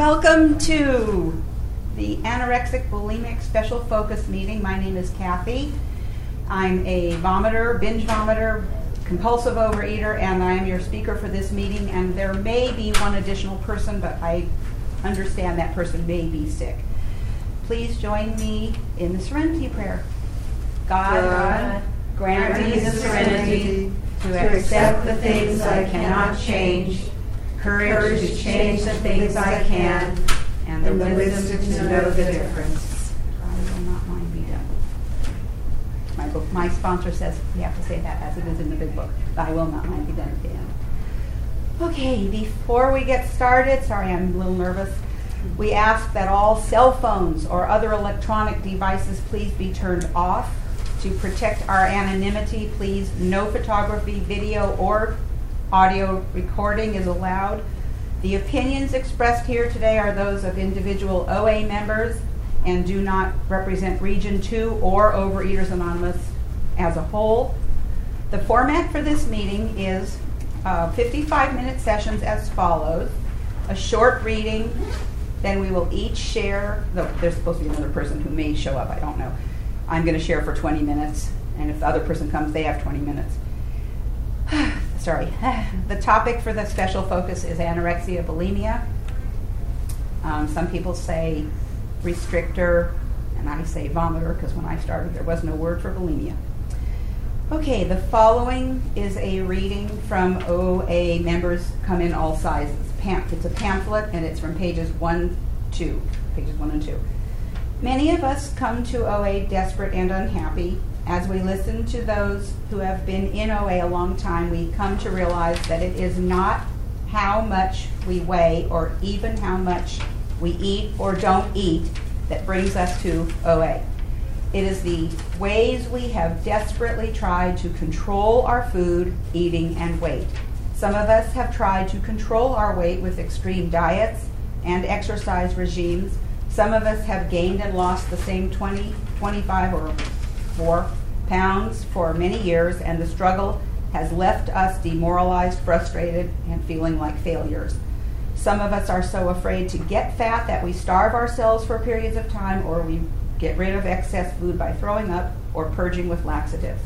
welcome to the anorexic bulimic special focus meeting. My name is Kathy. I'm a vomiter, binge vomiter, compulsive overeater, and I am your speaker for this meeting. And there may be one additional person, but I understand that person may be sick. Please join me in the serenity prayer. God, God grant me the serenity to accept the things I cannot change, courage to change the things I can, and the wisdom to know the difference. I will not mind be done. My book, my sponsor says we have to say that as it is in the big book. But I will not mind be done at the end. Okay, before we get started, sorry, I'm a little nervous. We ask that all cell phones or other electronic devices please be turned off. To protect our anonymity, please, no photography, video, or audio recording is allowed. The opinions expressed here today are those of individual OA members and do not represent Region 2 or Overeaters Anonymous as a whole. The format for this meeting is uh, 55 minute sessions as follows a short reading, then we will each share, there's supposed to be another person who may show up, I don't know. I'm going to share for 20 minutes, and if the other person comes, they have 20 minutes. Sorry. the topic for the special focus is anorexia bulimia. Um, some people say restrictor, and I say vomiter because when I started there was no word for bulimia. Okay, the following is a reading from OA members come in all sizes. It's a pamphlet and it's from pages 1 2, pages 1 and 2. Many of us come to OA desperate and unhappy. As we listen to those who have been in OA a long time, we come to realize that it is not how much we weigh or even how much we eat or don't eat that brings us to OA. It is the ways we have desperately tried to control our food, eating, and weight. Some of us have tried to control our weight with extreme diets and exercise regimes some of us have gained and lost the same 20, 25, or 4 pounds for many years, and the struggle has left us demoralized, frustrated, and feeling like failures. Some of us are so afraid to get fat that we starve ourselves for periods of time, or we get rid of excess food by throwing up or purging with laxatives.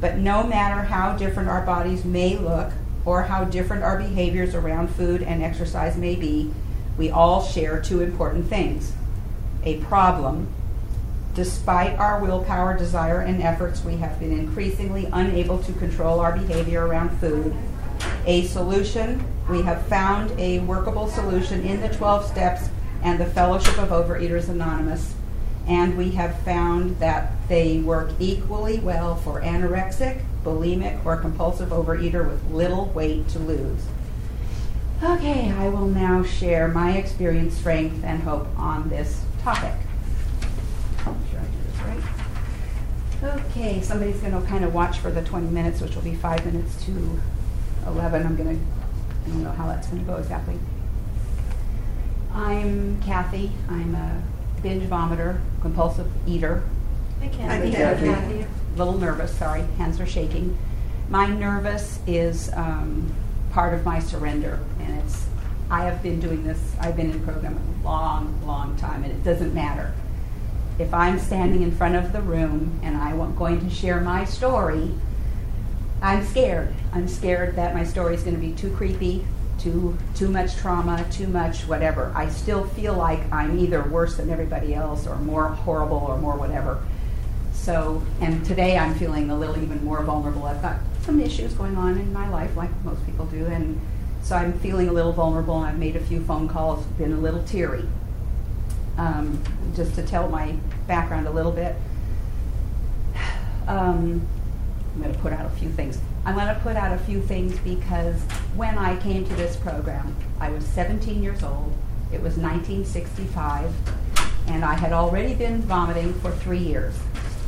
But no matter how different our bodies may look, or how different our behaviors around food and exercise may be, we all share two important things a problem. Despite our willpower, desire, and efforts, we have been increasingly unable to control our behavior around food. A solution, we have found a workable solution in the 12 steps and the Fellowship of Overeaters Anonymous, and we have found that they work equally well for anorexic, bulimic, or compulsive overeater with little weight to lose. Okay, I will now share my experience, strength, and hope on this topic. Sure I do this right. Okay, somebody's going to kind of watch for the 20 minutes, which will be five minutes to 11. I'm going to, I don't know how that's going to go exactly. I'm Kathy. I'm a binge vomiter, compulsive eater. I can't. I'm Kathy. A little nervous, sorry, hands are shaking. My nervous is um, part of my surrender, and it's I have been doing this, I've been in program a long, long time, and it doesn't matter. If I'm standing in front of the room and I'm going to share my story, I'm scared. I'm scared that my story is going to be too creepy, too too much trauma, too much whatever. I still feel like I'm either worse than everybody else or more horrible or more whatever. So, and today I'm feeling a little even more vulnerable. I've got some issues going on in my life, like most people do, and so I'm feeling a little vulnerable, I've made a few phone calls, been a little teary. Um, just to tell my background a little bit, um, I'm going to put out a few things. I'm going to put out a few things because when I came to this program, I was 17 years old. It was 1965, and I had already been vomiting for three years.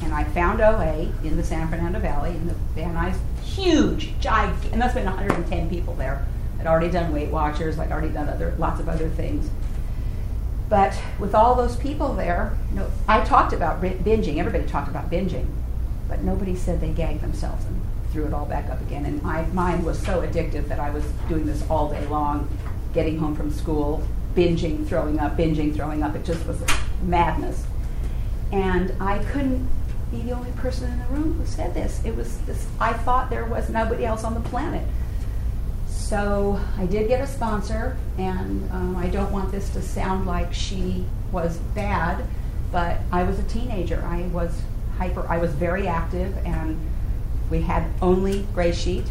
And I found OA in the San Fernando Valley, in the Van Nuys, huge, gigantic, and that's been 110 people there. I'd already done Weight Watchers. I'd already done other lots of other things. But with all those people there, I talked about binging. Everybody talked about binging, but nobody said they gagged themselves and threw it all back up again. And my mind was so addictive that I was doing this all day long, getting home from school, binging, throwing up, binging, throwing up. It just was madness. And I couldn't be the only person in the room who said this. It was this, I thought there was nobody else on the planet. So I did get a sponsor, and um, I don't want this to sound like she was bad, but I was a teenager. I was hyper, I was very active, and we had only gray sheet,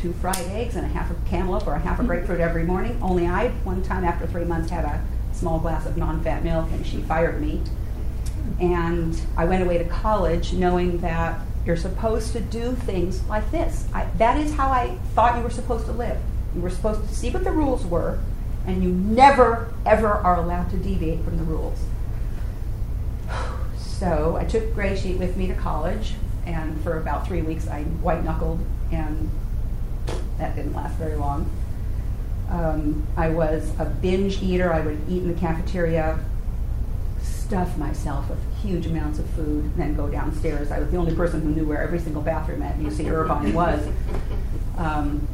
two fried eggs, and a half a cantaloupe or a half a grapefruit every morning. Only I, one time after three months, had a small glass of non fat milk, and she fired me. And I went away to college knowing that you're supposed to do things like this. I, that is how I thought you were supposed to live. You were supposed to see what the rules were, and you never, ever are allowed to deviate from the rules. So I took Gray Sheet with me to college, and for about three weeks I white knuckled, and that didn't last very long. Um, I was a binge eater. I would eat in the cafeteria, stuff myself with huge amounts of food, and then go downstairs. I was the only person who knew where every single bathroom at UC Irvine was, um,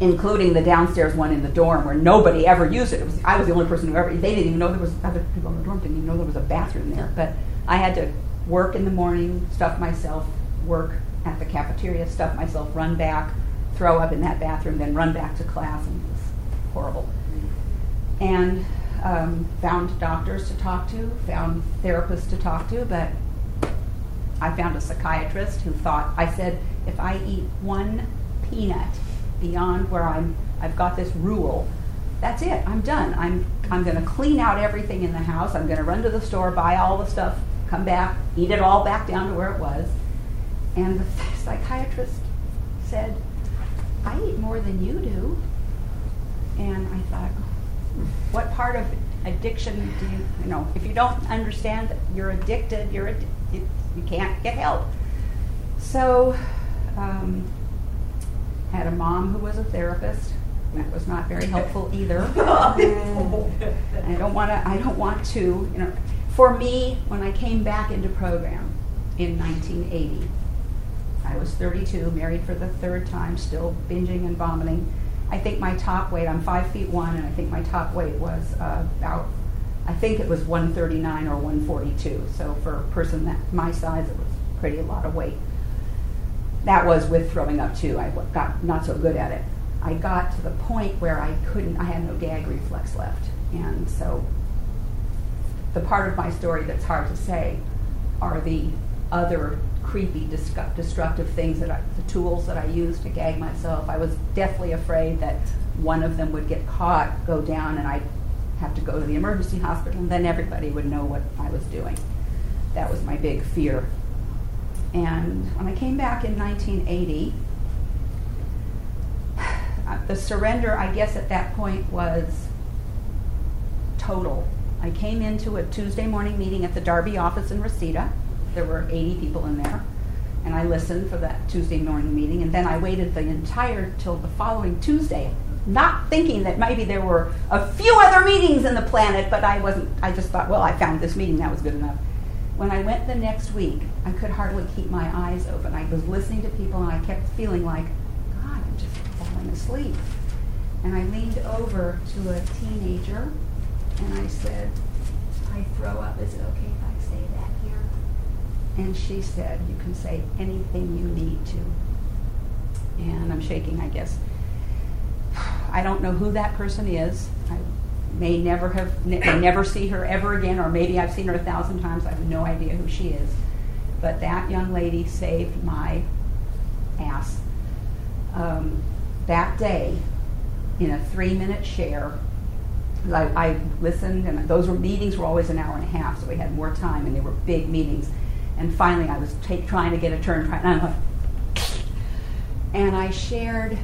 including the downstairs one in the dorm where nobody ever used it. it was, I was the only person who ever. They didn't even know there was other people in the dorm didn't even know there was a bathroom there. But I had to work in the morning, stuff myself, work at the cafeteria, stuff myself, run back, throw up in that bathroom, then run back to class, and it was horrible. And um, found doctors to talk to, found therapists to talk to, but I found a psychiatrist who thought, I said, if I eat one peanut beyond where I'm, I've got this rule, that's it, I'm done. I'm, I'm going to clean out everything in the house, I'm going to run to the store, buy all the stuff, come back, eat it all back down to where it was. And the psychiatrist said, I eat more than you do. And I thought, what part of addiction do you, you know, if you don't understand that you're addicted, you're ad- you, you can't get help. So, um, a mom who was a therapist. That was not very helpful either. I don't want to. I don't want to. You know, for me, when I came back into program in 1980, I was 32, married for the third time, still binging and vomiting. I think my top weight, I'm five feet one, and I think my top weight was uh, about, I think it was 139 or 142. So for a person that my size, it was pretty a lot of weight. That was with throwing up too. I got not so good at it. I got to the point where I couldn't, I had no gag reflex left. And so the part of my story that's hard to say are the other creepy, destructive things that I, the tools that I used to gag myself. I was deathly afraid that one of them would get caught, go down, and I'd have to go to the emergency hospital, and then everybody would know what I was doing. That was my big fear. And when I came back in 1980, the surrender, I guess, at that point was total. I came into a Tuesday morning meeting at the Darby office in Reseda there were 80 people in there. And I listened for that Tuesday morning meeting, and then I waited the entire till the following Tuesday, not thinking that maybe there were a few other meetings in the planet, but I wasn't. I just thought, well, I found this meeting, that was good enough. When I went the next week, I could hardly keep my eyes open. I was listening to people, and I kept feeling like, God, I'm just falling asleep. And I leaned over to a teenager, and I said, I throw up. Is it okay if I say that? Here? And she said, You can say anything you need to. And I'm shaking, I guess. I don't know who that person is. I may never have, may never see her ever again, or maybe I've seen her a thousand times. I have no idea who she is. But that young lady saved my ass. Um, that day, in a three minute share, I, I listened, and those were meetings were always an hour and a half, so we had more time, and they were big meetings. And finally, I was take, trying to get a turn, and I'm like, and I shared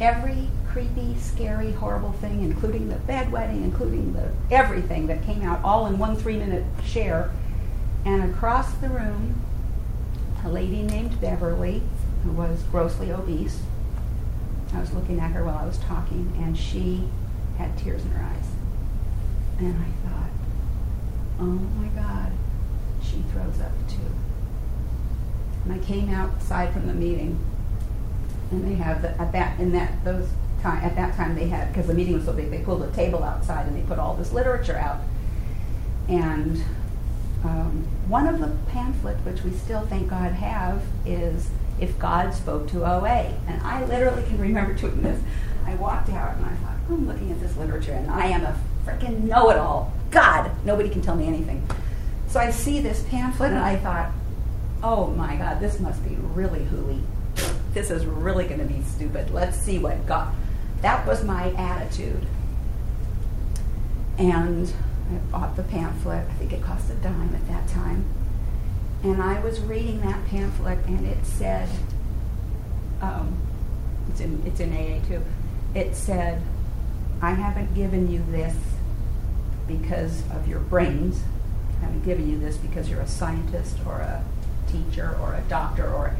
every creepy, scary, horrible thing, including the bedwetting, including the everything that came out, all in one three-minute share. And across the room, a lady named Beverly, who was grossly obese. I was looking at her while I was talking, and she had tears in her eyes. And I thought, oh my God, she throws up too. And I came outside from the meeting, and they have the, at that in that those time, at that time they had, because the meeting was so big, they pulled a table outside and they put all this literature out. And um, one of the pamphlets, which we still thank God have, is If God Spoke to OA. And I literally can remember doing this. I walked out and I thought, I'm looking at this literature and I am a freaking know it all. God, nobody can tell me anything. So I see this pamphlet and I thought, oh my God, this must be really hooey. This is really going to be stupid. Let's see what God. That was my attitude. And I bought the pamphlet. I think it cost a dime at that time. And I was reading that pamphlet, and it said, um, it's in it's in AA too. It said, "I haven't given you this because of your brains. I haven't given you this because you're a scientist or a teacher or a doctor or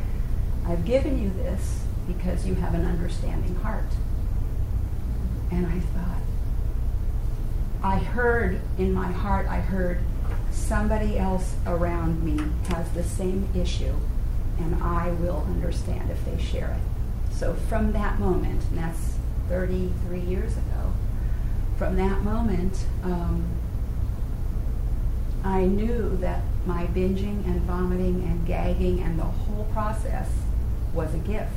I've given you this because you have an understanding heart." And I thought, I heard in my heart, I heard somebody else around me has the same issue, and I will understand if they share it. So from that moment, and that's 33 years ago, from that moment, um, I knew that my binging and vomiting and gagging and the whole process was a gift.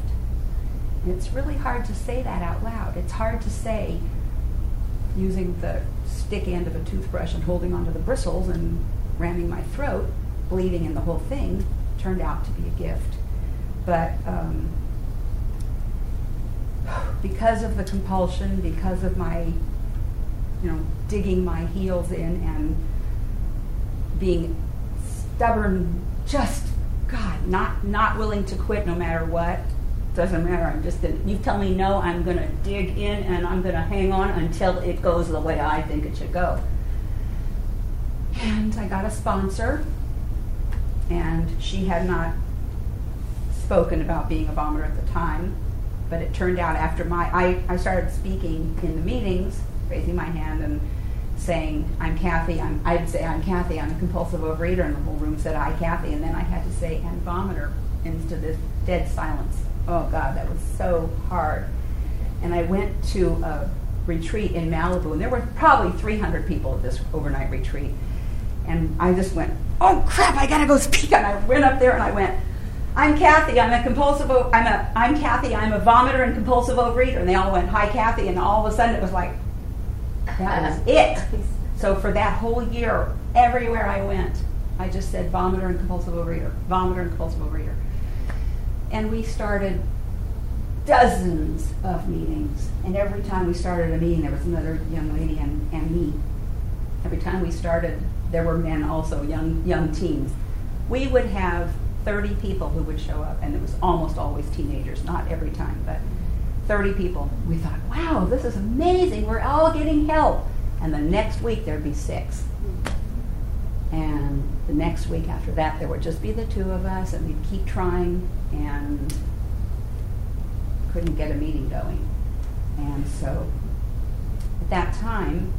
And it's really hard to say that out loud. It's hard to say using the stick end of a toothbrush and holding onto the bristles and ramming my throat, bleeding and the whole thing, turned out to be a gift. But um, because of the compulsion, because of my, you know, digging my heels in and being stubborn, just God, not not willing to quit no matter what, doesn't matter. I'm just gonna, you tell me no, I'm going to dig in and I'm going to hang on until it goes the way I think it should go. And I got a sponsor, and she had not spoken about being a vomiter at the time, but it turned out after my, I, I started speaking in the meetings, raising my hand and saying, I'm Kathy, I'm, I'd say, I'm Kathy, I'm a compulsive overeater, and the whole room said, I, Kathy, and then I had to say, and vomiter, into this dead silence oh God, that was so hard. And I went to a retreat in Malibu, and there were probably 300 people at this overnight retreat. And I just went, oh crap, I gotta go speak. And I went up there and I went, I'm Kathy, I'm a compulsive, I'm a, I'm Kathy, I'm a vomiter and compulsive overeater. And they all went, hi Kathy. And all of a sudden it was like, that was it. So for that whole year, everywhere I went, I just said vomiter and compulsive overeater, vomiter and compulsive overeater. And we started dozens of meetings. And every time we started a meeting, there was another young lady and, and me. Every time we started, there were men also, young, young teens. We would have 30 people who would show up, and it was almost always teenagers, not every time, but 30 people. We thought, wow, this is amazing. We're all getting help. And the next week, there'd be six. And the next week after that, there would just be the two of us, and we'd keep trying, and couldn't get a meeting going. And so at that time,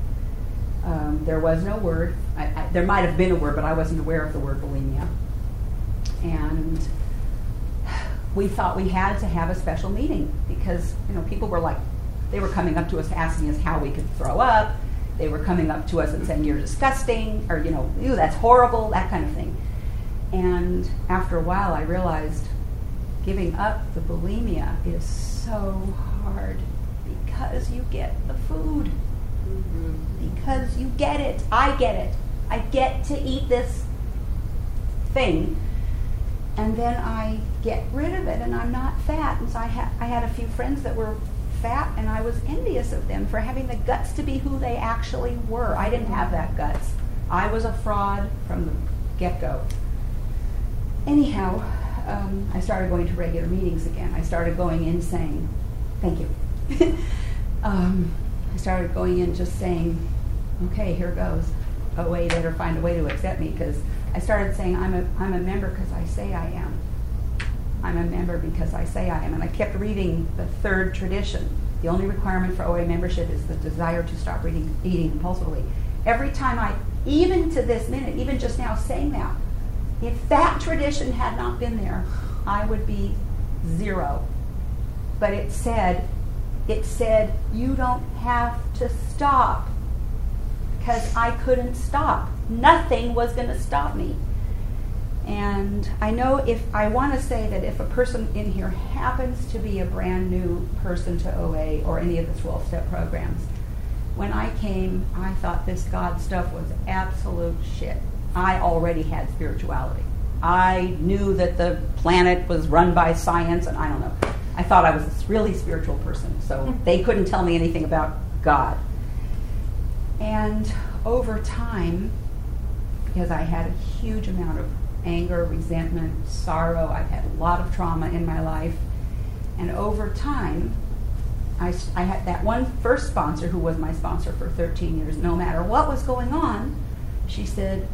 um, there was no word. I, I, there might have been a word, but I wasn't aware of the word bulimia. And we thought we had to have a special meeting because you know people were like, they were coming up to us asking us how we could throw up they were coming up to us and saying, You're disgusting, or, you know, ew, that's horrible, that kind of thing. And after a while, I realized giving up the bulimia is so hard because you get the food. Mm-hmm. Because you get it. I get it. I get to eat this thing. And then I get rid of it and I'm not fat. And so I, ha- I had a few friends that were fat, and I was envious of them for having the guts to be who they actually were. I didn't have that guts. I was a fraud from the get go. Anyhow, um, I started going to regular meetings again. I started going in saying, Thank you. um, I started going in just saying, Okay, here goes. A way OA better find a way to accept me because I started saying, I'm a, I'm a member because I say I am. I'm a member because I say I am. And I kept reading the third tradition. The only requirement for OA membership is the desire to stop reading, eating impulsively. Every time I, even to this minute, even just now saying that, if that tradition had not been there, I would be zero. But it said, it said, You don't have to stop. Because I couldn't stop. Nothing was going to stop me. And I know if I want to say that if a person in here happens to be a brand new person to OA or any of the 12 step programs, when I came, I thought this God stuff was absolute shit. I already had spirituality. I knew that the planet was run by science, and I don't know. I thought I was this really spiritual person, so hmm. they couldn't tell me anything about God. And over time, because I had a huge amount of anger, resentment, sorrow. I've had a lot of trauma in my life. And over time, I, I had that one first sponsor who was my sponsor for 13 years, no matter what was going on, she said,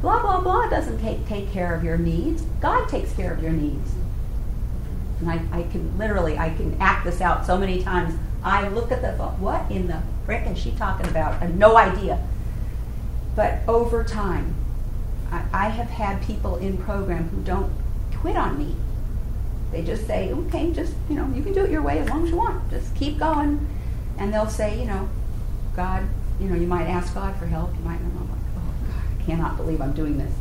blah, blah, blah doesn't take, take care of your needs. God takes care of your needs. And I, I can literally, I can act this out so many times. I look at the thought, what in the frick is she talking about? I have no idea. But over time, I, I have had people in program who don't quit on me. They just say, okay, just, you know, you can do it your way as long as you want. Just keep going. And they'll say, you know, God, you know, you might ask God for help. You might, and I'm like, oh, God, I cannot believe I'm doing this.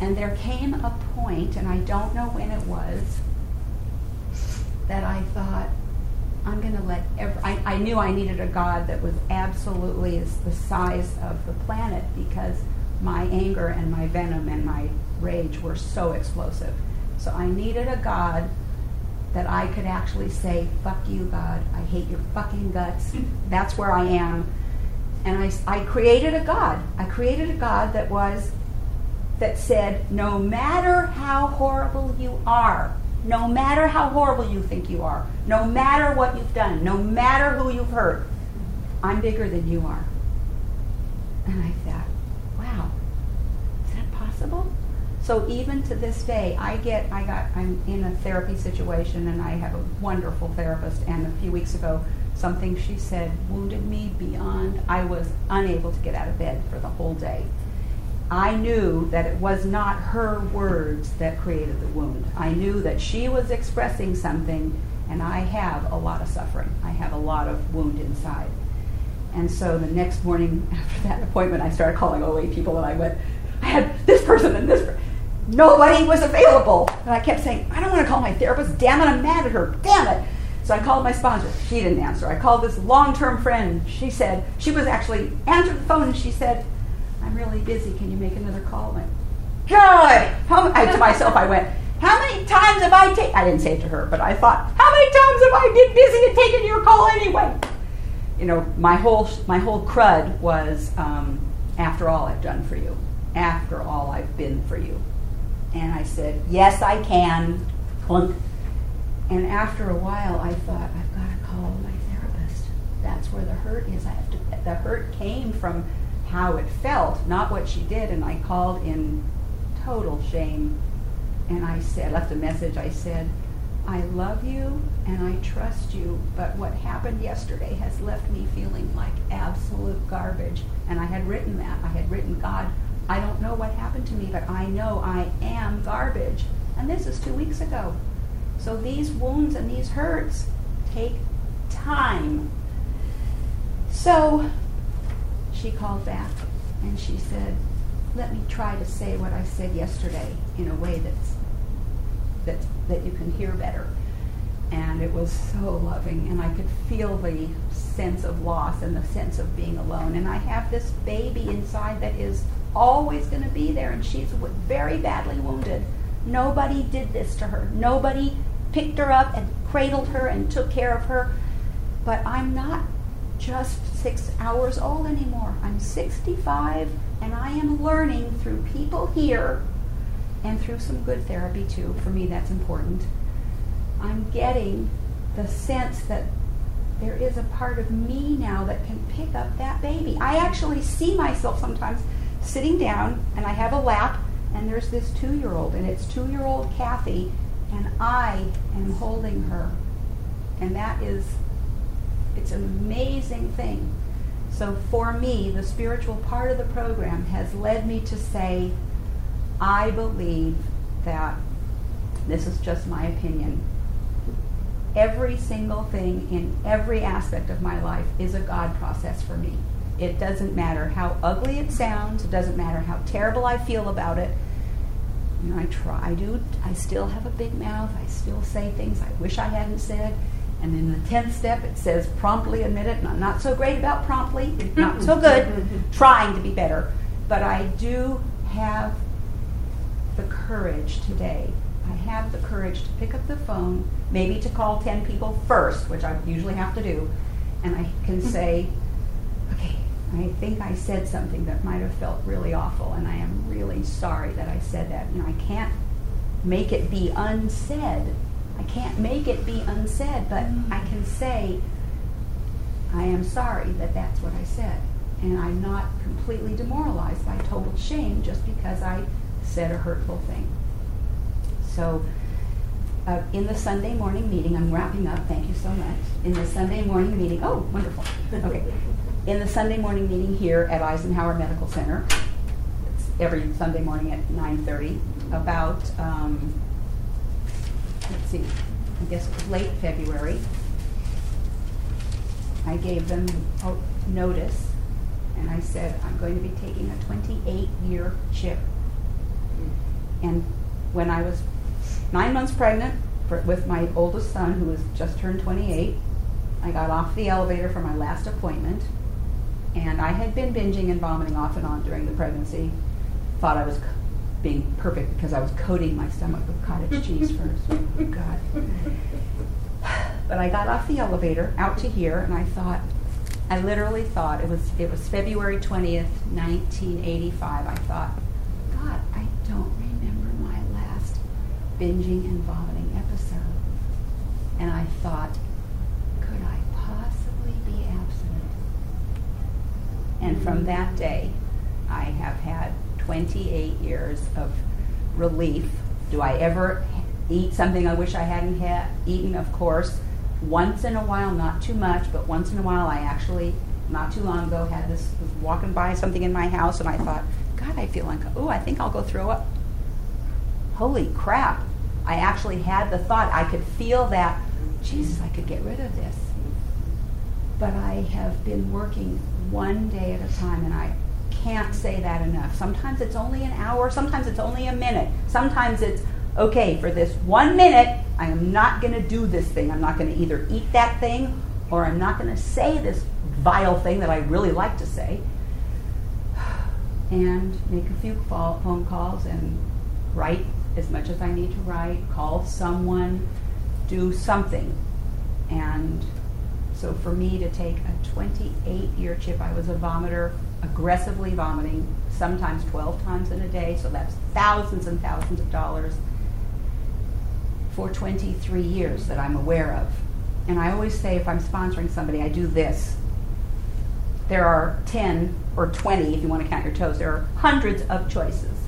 And there came a point, and I don't know when it was, that I thought, I'm going to let every, I, I knew I needed a God that was absolutely the size of the planet because my anger and my venom and my rage were so explosive. So I needed a God that I could actually say, fuck you, God. I hate your fucking guts. That's where I am. And I, I created a God. I created a God that was, that said, no matter how horrible you are, no matter how horrible you think you are, no matter what you've done, no matter who you've hurt, I'm bigger than you are. And I thought, possible. So even to this day, I get, I got, I'm in a therapy situation and I have a wonderful therapist. And a few weeks ago, something she said wounded me beyond, I was unable to get out of bed for the whole day. I knew that it was not her words that created the wound. I knew that she was expressing something, and I have a lot of suffering. I have a lot of wound inside. And so the next morning after that appointment, I started calling OA people and I went, I had this person and this. Nobody was available. And I kept saying, I don't want to call my therapist. Damn it, I'm mad at her. Damn it. So I called my sponsor. She didn't answer. I called this long term friend. She said, she was actually answered the phone and she said, I'm really busy. Can you make another call? I went, God! How, I, to myself, I went, how many times have I taken, I didn't say it to her, but I thought, how many times have I been busy and taken your call anyway? You know, my whole, my whole crud was, um, after all I've done for you after all I've been for you? And I said, Yes, I can. Clunk. And after a while, I thought, I've got to call my therapist. That's where the hurt is. I have to. The hurt came from how it felt, not what she did. And I called in total shame. And I said, left a message. I said, I love you and I trust you, but what happened yesterday has left me feeling like absolute garbage. And I had written that. I had written, God, I don't know what happened to me, but I know I am garbage. And this is two weeks ago. So these wounds and these hurts take time. So she called back and she said, Let me try to say what I said yesterday in a way that's, that's, that you can hear better. And it was so loving, and I could feel the sense of loss and the sense of being alone. And I have this baby inside that is always going to be there, and she's very badly wounded. Nobody did this to her. Nobody picked her up and cradled her and took care of her. But I'm not just six hours old anymore. I'm 65, and I am learning through people here and through some good therapy too. For me, that's important. I'm getting the sense that there is a part of me now that can pick up that baby. I actually see myself sometimes sitting down, and I have a lap, and there's this two year old, and it's two year old Kathy, and I am holding her. And that is, it's an amazing thing. So for me, the spiritual part of the program has led me to say, I believe that, this is just my opinion, every single thing in every aspect of my life is a God process for me. It doesn't matter how ugly it sounds, it doesn't matter how terrible I feel about it. You know, I try, I do, I still have a big mouth, I still say things I wish I hadn't said. And in the 10th step, it says promptly admit it. And I'm not so great about promptly, not so good, trying to be better. But I do have the courage today. I have the courage to pick up the phone, maybe to call 10 people first, which I usually have to do, and I can say, I think I said something that might have felt really awful, and I am really sorry that I said that. You know, I can't make it be unsaid. I can't make it be unsaid, but I can say, I am sorry that that's what I said. And I'm not completely demoralized by total shame just because I said a hurtful thing. So, uh, in the Sunday morning meeting, I'm wrapping up, thank you so much. In the Sunday morning meeting, oh, wonderful. Okay. In the Sunday morning meeting here at Eisenhower Medical Center, it's every Sunday morning at 9:30, about, um, let's see, I guess late February. I gave them notice, and I said, I'm going to be taking a 28-year chip. And when I was nine months pregnant for, with my oldest son, who was just turned 28, I got off the elevator for my last appointment, and I had been binging and vomiting off and on during the pregnancy. Thought I was being perfect because I was coating my stomach with cottage cheese first. Oh, God. But I got off the elevator out to here, and I thought, I literally thought it was it was February 20th, 1985. I thought, God, I don't remember my last binging and vomiting episode. And I thought, could I possibly be abstinent? And from that day, I have had 28 years of relief. Do I ever eat something I wish I hadn't had eaten? Of course. Once in a while, not too much, but once in a while, I actually, not too long ago, had this, was walking by something in my house, and I thought, God, I feel like, oh, I think I'll go throw up. Holy crap. I actually had the thought, I could feel that, Jesus, I could get rid of this. But I have been working one day at a time, and I can't say that enough. Sometimes it's only an hour, sometimes it's only a minute, sometimes it's, okay, for this one minute, I am not going to do this thing. I'm not going to either eat that thing or I'm not going to say this vile thing that I really like to say. And make a few phone calls and write as much as I need to write, call someone, do something. And so for me to take a 28 year chip, I was a vomiter, aggressively vomiting, sometimes 12 times in a day, so that's thousands and thousands of dollars for 23 years that I'm aware of. And I always say if I'm sponsoring somebody, I do this. There are 10 or 20, if you want to count your toes, there are hundreds of choices.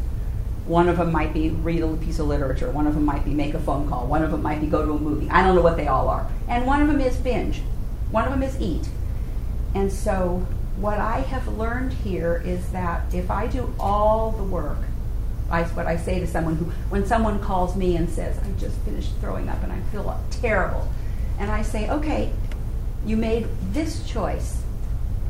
One of them might be read a piece of literature, one of them might be make a phone call, one of them might be go to a movie. I don't know what they all are. And one of them is binge, one of them is eat. And so, what I have learned here is that if I do all the work, I, what I say to someone who, when someone calls me and says, I just finished throwing up and I feel terrible, and I say, okay, you made this choice.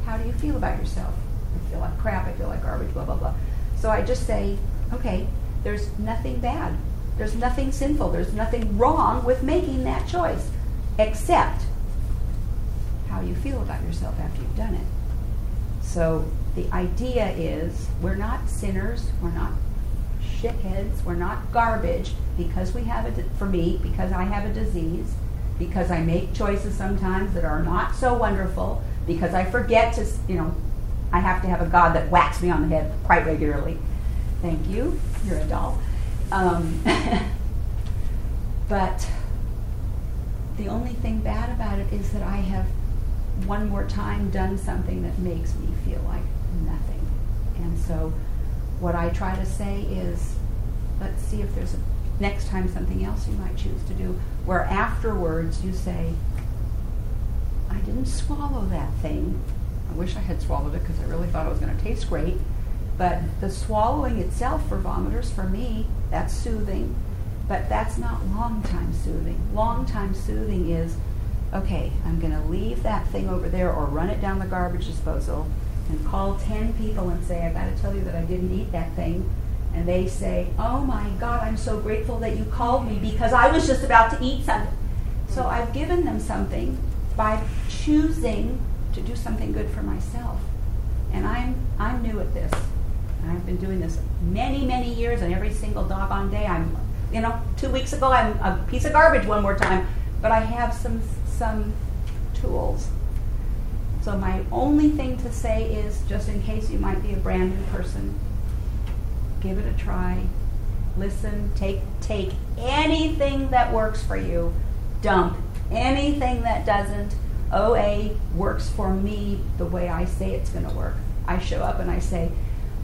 How do you feel about yourself? I feel like crap, I feel like garbage, blah, blah, blah. So I just say, okay, there's nothing bad. There's nothing sinful. There's nothing wrong with making that choice, except how you feel about yourself after you've done it. So the idea is we're not sinners, we're not shitheads, we're not garbage because we have a, for me, because I have a disease, because I make choices sometimes that are not so wonderful, because I forget to, you know, I have to have a God that whacks me on the head quite regularly. Thank you, you're a doll. Um, but the only thing bad about it is that I have one more time done something that makes me feel like nothing. And so what I try to say is, let's see if there's a next time something else you might choose to do, where afterwards you say, I didn't swallow that thing. I wish I had swallowed it because I really thought it was going to taste great. But the swallowing itself for vomiters, for me, that's soothing. But that's not long time soothing. Long time soothing is, okay, I'm going to leave that thing over there or run it down the garbage disposal and call 10 people and say, I got to tell you that I didn't eat that thing. And they say, Oh my God, I'm so grateful that you called me because I was just about to eat something. So I've given them something by choosing to do something good for myself. And I'm, I'm new at this. I've been doing this many, many years, and every single doggone day, I'm, you know, two weeks ago, I'm a piece of garbage one more time, but I have some, some tools. So my only thing to say is, just in case you might be a brand new person, give it a try. Listen, take take anything that works for you. Dump anything that doesn't. OA works for me the way I say it's going to work. I show up and I say,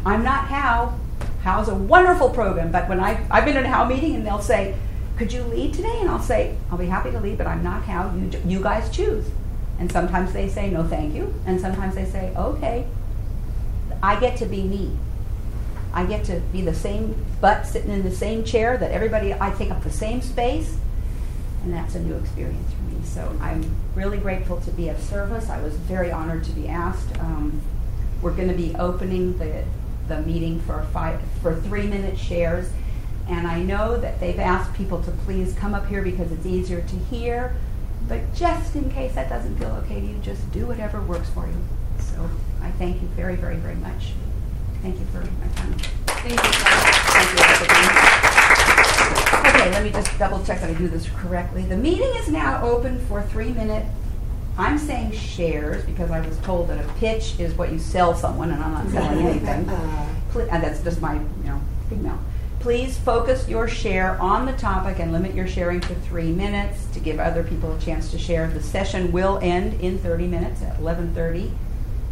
I'm not How. How's a wonderful program, but when I, I've been in a How meeting and they'll say, could you lead today? And I'll say, I'll be happy to lead, but I'm not How. You, you guys choose. And sometimes they say, no, thank you. And sometimes they say, okay. I get to be me. I get to be the same butt sitting in the same chair that everybody, I take up the same space. And that's a new experience for me. So I'm really grateful to be of service. I was very honored to be asked. Um, we're going to be opening the, the meeting for five, for three minute shares. And I know that they've asked people to please come up here because it's easier to hear. But just in case that doesn't feel okay to you, just do whatever works for you. So I thank you very, very, very much. Thank you for my time. Thank you. Thank you. Okay, let me just double check that I do this correctly. The meeting is now open for three minute. I'm saying shares because I was told that a pitch is what you sell someone, and I'm not selling anything. And that's just my, you know, email. Please focus your share on the topic and limit your sharing to three minutes to give other people a chance to share. The session will end in 30 minutes at 11:30.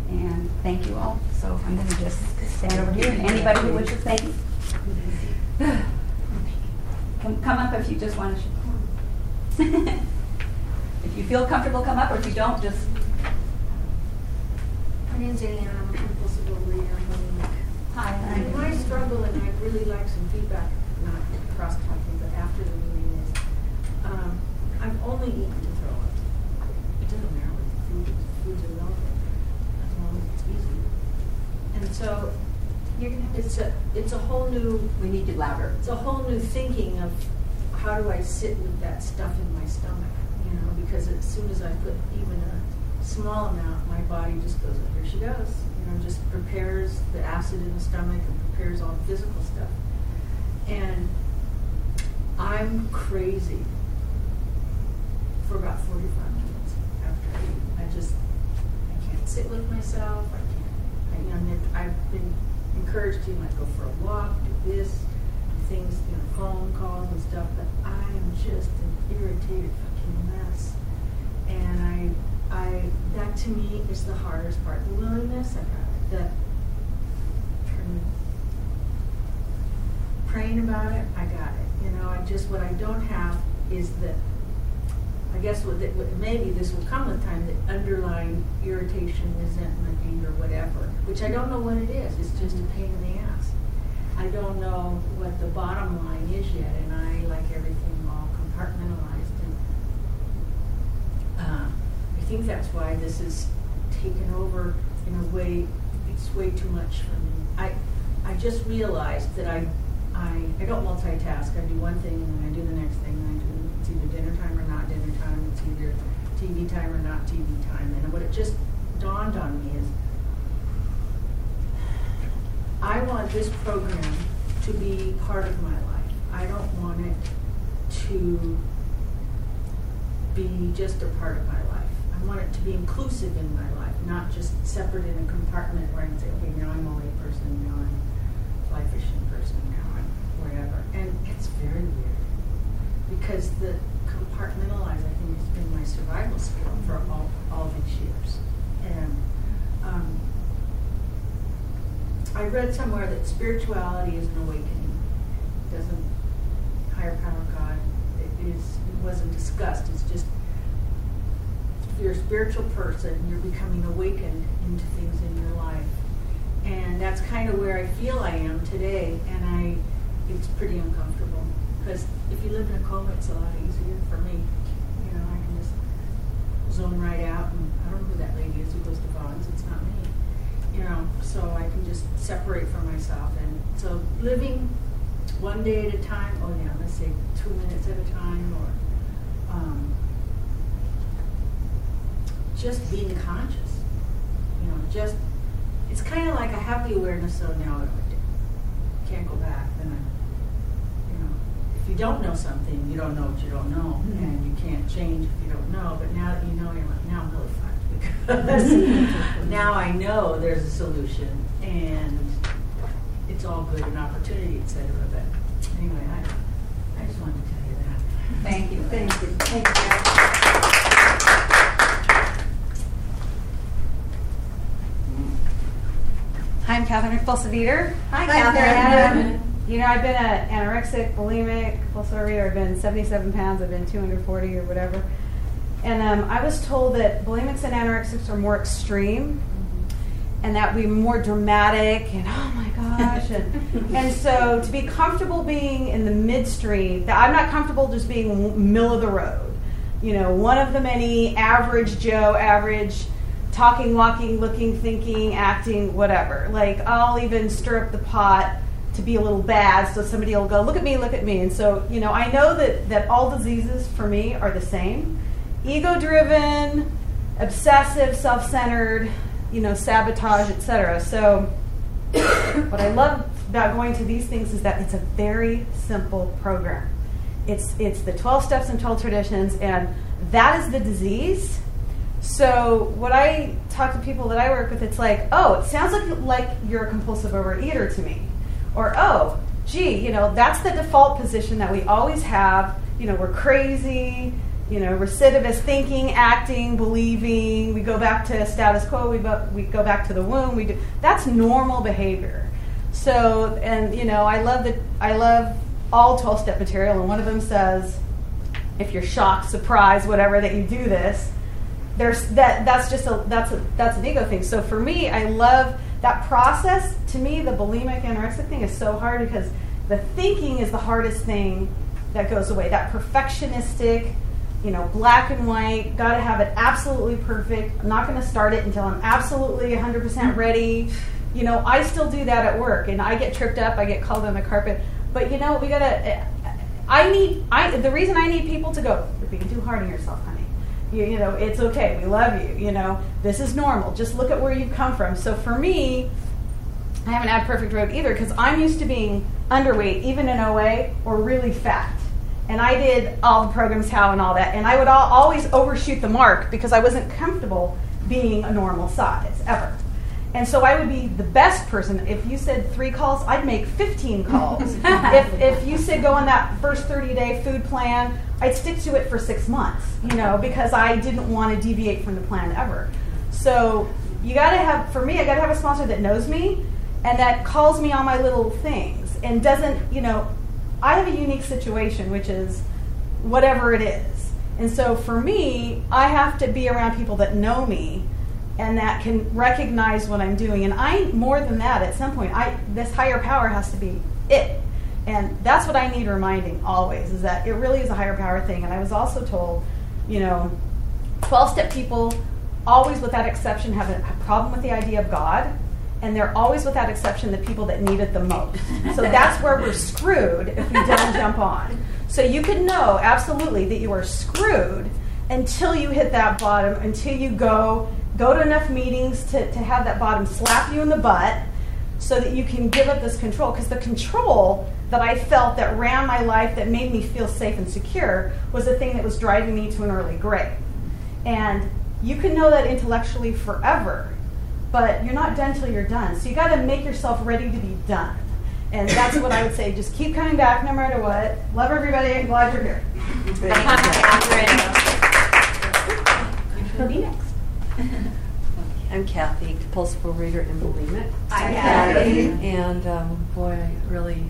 And thank you all. So I'm going to just stand over here. Anybody who wishes, thank you. Come, come up if you just want to. if you feel comfortable, come up, or if you don't, just. My name's Ann, I'm a compulsive overeater, I'm bulimic. Hi. And my struggle, and I'd really like some feedback, not cross-talking, but after the meeting is, um, I've only eaten to throw up. It doesn't matter what the food is, food's irrelevant, as long as it's easy. And so, You're gonna have to. it's a, it's a whole new We need you louder. it's a whole new thinking of how do I sit with that stuff in my stomach, you know, because as soon as I put even a small amount, my body just goes, oh, here she goes, know, just prepares the acid in the stomach and prepares all the physical stuff. And I'm crazy for about 45 minutes after I eat. I just, I can't sit with myself, I can't, I, you know, I've been encouraged to like go for a walk, do this, do things, you know, phone calls and stuff, but I am just an irritated fucking mess. And I, I, that to me is the hardest part. The willingness, I got uh, it. The praying about it, I got it. You know, I just, what I don't have is the, I guess what, it- what- maybe this will come with time, the underlying irritation, resentment, anger, whatever, which I don't know what it is. It's just a pain in the ass. I don't know what the bottom line is yet, and I like everything all compartmentalized. And uh, I think that's why this is taken over in a way. It's way too much for me. I I just realized that I I I don't multitask. I do one thing and then I do the next thing. And I do it's either dinner time or not dinner time. It's either TV time or not TV time. And what it just dawned on me is I want this program to be part of my life. I don't want it to be just a part of my life. I want it to be inclusive in my life, not just separate in a compartment where I can say, okay, now I'm only a person, now I'm fly fishing person, now I'm whatever. And it's very weird because the compartmentalize, I think, has been my survival skill for all, all these years. And um, I read somewhere that spirituality is an awakening. It doesn't higher power God. It is it wasn't discussed. It's just you're a spiritual person, you're becoming awakened into things in your life. And that's kind of where I feel I am today, and I it's pretty uncomfortable. Because if you live in a coma, it's a lot easier for me. You know, I can just zone right out, and I don't know who that lady is who goes to Vons. It's not me. You know, so I can just separate from myself. And so living one day at a time. Oh yeah, let's say two minutes at a time, or um, just being conscious. You know, just it's kind of like I have the awareness. So now I can't go back. Then I, you know, if you don't know something, you don't know what you don't know, Mhm. and you can't change if you don't know. But now that you know, you're like, now I'm really fucked because now I know there's a solution, and it's all good, an opportunity, etc. But anyway, I, I just wanted to tell you that. Thank you. Thank you. Thank you. Hi, I'm Catherine Eater. Hi, Catherine. You know, I've been an anorexic, bulimic, eater. I've been 77 pounds. I've been 240 or whatever. And um, I was told that bulimics and anorexics are more extreme and that we more dramatic and oh my gosh and, and so to be comfortable being in the midstream that i'm not comfortable just being middle of the road you know one of the many average joe average talking walking looking thinking acting whatever like i'll even stir up the pot to be a little bad so somebody will go look at me look at me and so you know i know that that all diseases for me are the same ego driven obsessive self-centered you know, sabotage, etc. So, what I love about going to these things is that it's a very simple program. It's it's the 12 steps and 12 traditions, and that is the disease. So, what I talk to people that I work with, it's like, oh, it sounds like like you're a compulsive overeater to me, or oh, gee, you know, that's the default position that we always have. You know, we're crazy you know, recidivist thinking, acting, believing. We go back to status quo. We, go, we go back to the womb. We do that's normal behavior. So, and you know, I love that. I love all twelve step material, and one of them says, if you're shocked, surprised, whatever that you do this, there's that. That's just a that's a that's an ego thing. So for me, I love that process. To me, the bulimic anorexic thing is so hard because the thinking is the hardest thing that goes away. That perfectionistic you know, black and white, got to have it absolutely perfect. I'm not going to start it until I'm absolutely 100% ready. You know, I still do that at work and I get tripped up, I get called on the carpet. But you know, we got to I need I the reason I need people to go, you're being too hard on yourself, honey. You, you know, it's okay. We love you. You know, this is normal. Just look at where you've come from. So for me, I haven't had perfect road either because I'm used to being underweight, even in OA, or really fat and I did all the programs how and all that, and I would all, always overshoot the mark because I wasn't comfortable being a normal size ever. And so I would be the best person. If you said three calls, I'd make 15 calls. if, if you said go on that first 30 day food plan, I'd stick to it for six months, you know, because I didn't want to deviate from the plan ever. So you got to have, for me, I got to have a sponsor that knows me and that calls me on my little things and doesn't, you know, I have a unique situation, which is whatever it is. And so for me, I have to be around people that know me and that can recognize what I'm doing. And I, more than that, at some point, I this higher power has to be it. And that's what I need reminding always is that it really is a higher power thing. And I was also told, you know, 12 step people always, without exception, have a, a problem with the idea of God and they're always without exception the people that need it the most. So that's where we're screwed if we don't jump on. So you can know absolutely that you are screwed until you hit that bottom, until you go go to enough meetings to, to have that bottom slap you in the butt so that you can give up this control. Because the control that I felt that ran my life that made me feel safe and secure was the thing that was driving me to an early grave. And you can know that intellectually forever but you're not done till you're done. So you got to make yourself ready to be done. And that's what I would say. Just keep coming back no matter what. Love everybody I'm glad you're here. Who'll be next? I'm Kathy, compulsive reader and bulimic. Hi, Kathy. And um, boy, I really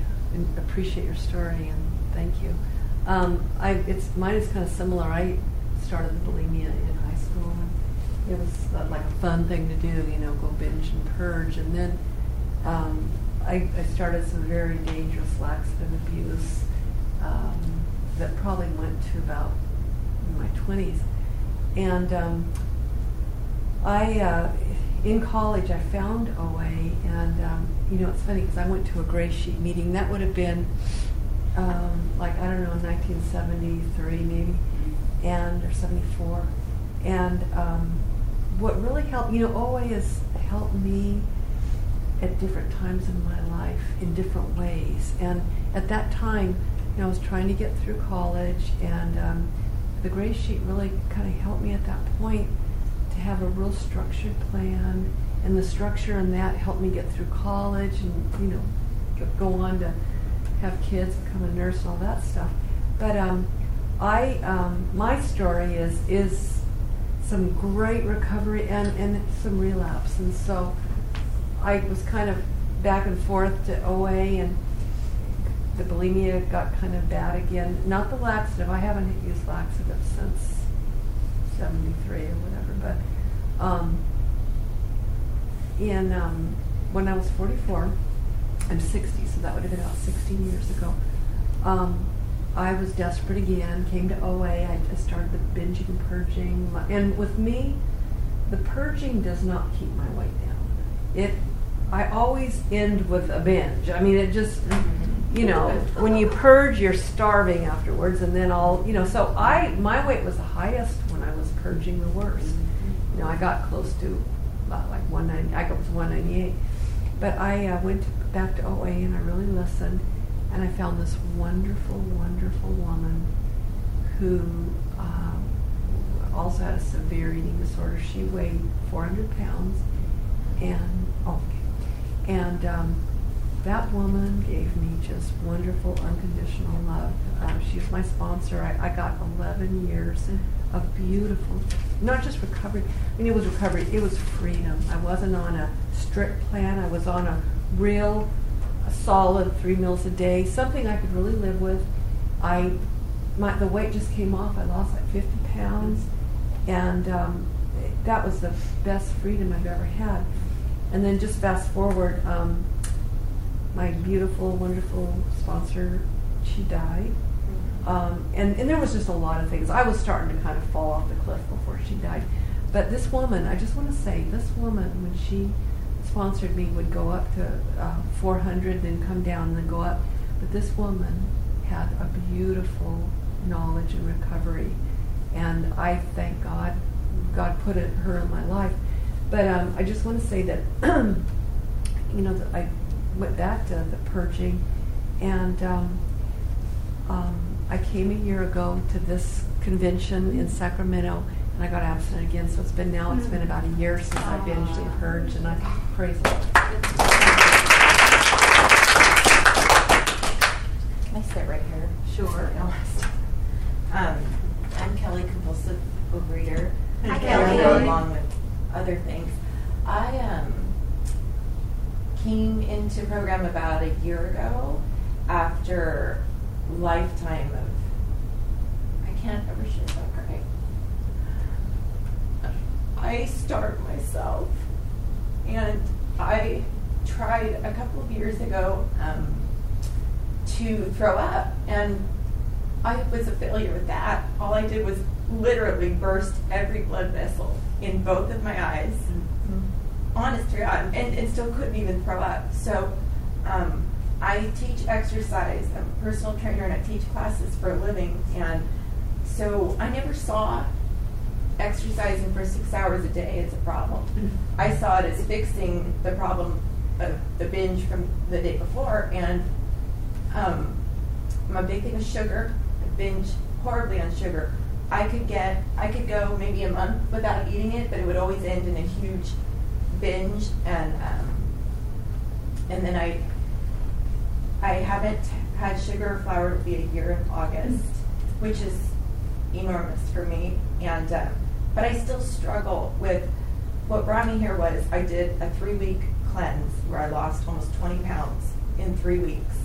appreciate your story and thank you. Um, I, it's mine is kind of similar. I started the bulimia in high school. And it was uh, like a fun thing to do, you know, go binge and purge. And then um, I, I started some very dangerous laxative abuse um, that probably went to about my 20s. And um, I, uh, in college, I found OA, and um, you know, it's funny because I went to a gray sheet meeting. That would have been um, like I don't know, 1973 maybe, and or 74. And um, what really helped, you know, OA has helped me at different times in my life in different ways. And at that time, you know, I was trying to get through college, and um, the gray sheet really kind of helped me at that point have a real structured plan. And the structure in that helped me get through college and, you know, go- on to have kids, become a nurse, and all that stuff. But um, I, um, my story is is some great recovery and, and some relapse. And so I was kind of back and forth to OA and the bulimia got kind of bad again. Not the laxative. I haven't used laxative since 73 or whatever. But um, in um, when I was 44, I'm 60, so that would have been about 16 years ago. Um, I was desperate again, came to OA. I started the binging and purging. And with me, the purging does not keep my weight down. It, I always end with a binge. I mean, it just, you know, when you purge, you're starving afterwards, and then all, you know. So I, my weight was the highest when I was purging the worst. Know, I got close to about like 190. I was 198. But I uh, went back to OA and I really listened, and I found this wonderful, wonderful woman who um, also had a severe eating disorder. She weighed 400 pounds, and oh, okay. and um, that woman gave me just wonderful, unconditional love. Uh, she was my sponsor. I, I got 11 years of beautiful, not just recovery. I mean, it was recovery. It was freedom. I wasn't on a strict plan. I was on a real, a solid three meals a day, something I could really live with. I, my the weight just came off. I lost like 50 pounds, and um, that was the best freedom I've ever had. And then just fast forward, um, my beautiful, wonderful sponsor, she died. Um, and, and there was just a lot of things. I was starting to kind of fall off the cliff she died. But this woman, I just want to say, this woman, when she sponsored me, would go up to uh, 400, then come down, and then go up. But this woman had a beautiful knowledge and recovery. And I thank God, God put it, her in my life. But um, I just want to say that, you know, I went back to the purging, and um, um, I came a year ago to this convention in Sacramento, and I got abstinent again. So it's been now it's been about a year since I binged and purged, and I praise the Lord. Can I sit right here? Sure. Um, I'm Kelly, compulsive overeater. Hi, And Kelly. Go Along with other things. I um, came into program about a year ago after lifetime of I can't ever share that cry. I starved myself and I tried a couple of years ago um, to throw up and I was a failure with that. All I did was literally burst every blood vessel in both of my eyes. Honest to God, and, and still couldn't even throw up. So um, I teach exercise. I'm a personal trainer and I teach classes for a living. And so I never saw exercising for six hours a day is a problem. I saw it as fixing the problem of the binge from the day before. And um, my big thing is sugar. I binge horribly on sugar. I could get, I could go maybe a month without eating it, but it would always end in a huge binge, and um, and then I, I haven't had sugar or flour. It'll be a year in August, which is enormous for me, and um, but I still struggle with. What brought me here was I did a three-week cleanse where I lost almost 20 pounds in three weeks